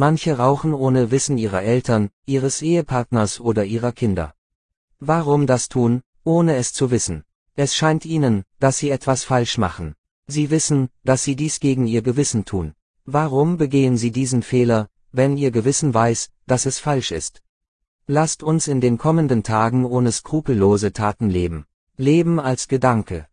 Manche rauchen ohne Wissen ihrer Eltern, ihres Ehepartners oder ihrer Kinder. Warum das tun, ohne es zu wissen? Es scheint ihnen, dass sie etwas falsch machen. Sie wissen, dass sie dies gegen ihr Gewissen tun. Warum begehen sie diesen Fehler, wenn ihr Gewissen weiß, dass es falsch ist? Lasst uns in den kommenden Tagen ohne skrupellose Taten leben. Leben als Gedanke.